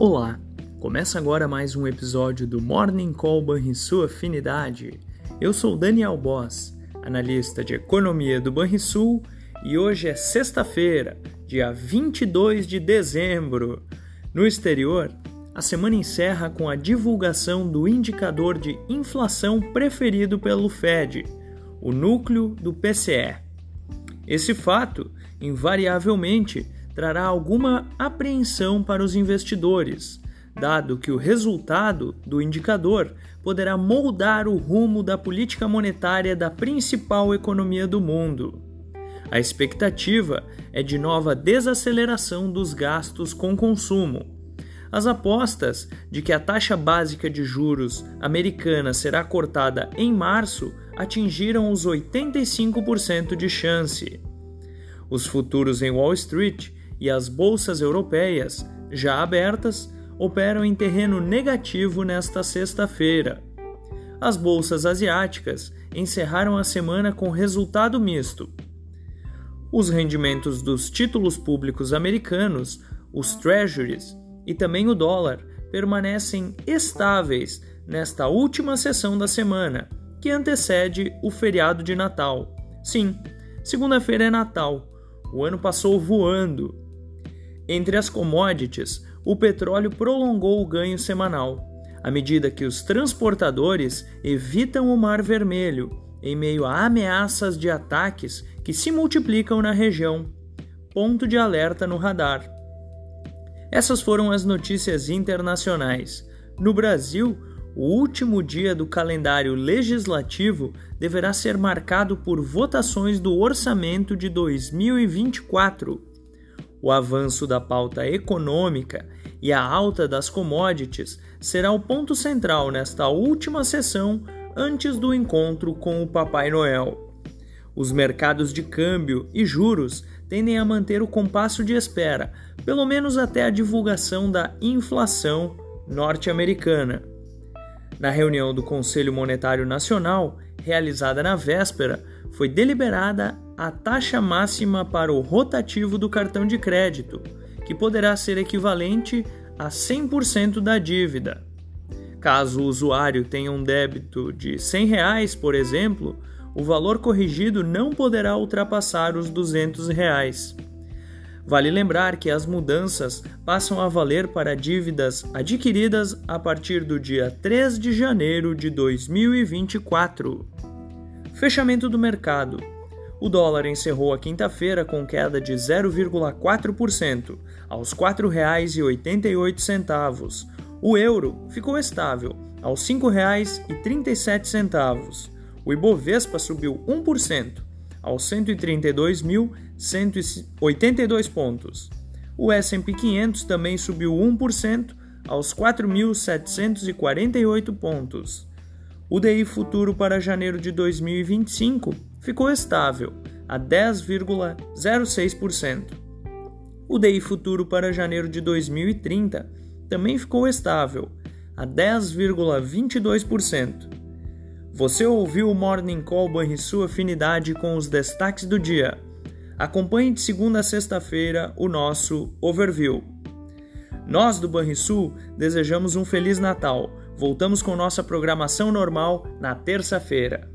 Olá, começa agora mais um episódio do Morning Call Banrisul Afinidade. Eu sou Daniel Boss, analista de economia do Banrisul e hoje é sexta-feira, dia 22 de dezembro. No exterior, a semana encerra com a divulgação do indicador de inflação preferido pelo Fed, o núcleo do PCE. Esse fato, invariavelmente, trará alguma apreensão para os investidores, dado que o resultado do indicador poderá moldar o rumo da política monetária da principal economia do mundo. A expectativa é de nova desaceleração dos gastos com consumo. As apostas de que a taxa básica de juros americana será cortada em março atingiram os 85% de chance. Os futuros em Wall Street e as bolsas europeias, já abertas, operam em terreno negativo nesta sexta-feira. As bolsas asiáticas encerraram a semana com resultado misto. Os rendimentos dos títulos públicos americanos, os treasuries e também o dólar permanecem estáveis nesta última sessão da semana, que antecede o feriado de Natal. Sim, segunda-feira é Natal. O ano passou voando entre as commodities, o petróleo prolongou o ganho semanal, à medida que os transportadores evitam o Mar Vermelho em meio a ameaças de ataques que se multiplicam na região. Ponto de alerta no radar. Essas foram as notícias internacionais. No Brasil, o último dia do calendário legislativo deverá ser marcado por votações do orçamento de 2024 o avanço da pauta econômica e a alta das commodities será o ponto central nesta última sessão antes do encontro com o Papai Noel. Os mercados de câmbio e juros tendem a manter o compasso de espera, pelo menos até a divulgação da inflação norte-americana. Na reunião do Conselho Monetário Nacional, realizada na véspera, foi deliberada a taxa máxima para o rotativo do cartão de crédito, que poderá ser equivalente a 100% da dívida. Caso o usuário tenha um débito de 100 reais, por exemplo, o valor corrigido não poderá ultrapassar os 200 reais. Vale lembrar que as mudanças passam a valer para dívidas adquiridas a partir do dia 3 de janeiro de 2024. Fechamento do mercado. O dólar encerrou a quinta-feira com queda de 0,4%, aos R$ 4,88. O euro ficou estável, aos R$ 5,37. O Ibovespa subiu 1%, aos 132.182 pontos. O S&P 500 também subiu 1%, aos 4.748 pontos. O DI futuro para janeiro de 2025 ficou estável, a 10,06%. O DI futuro para janeiro de 2030 também ficou estável, a 10,22%. Você ouviu o Morning Call Banrisul Afinidade com os destaques do dia. Acompanhe de segunda a sexta-feira o nosso overview. Nós do Banrisul desejamos um Feliz Natal Voltamos com nossa programação normal na terça-feira.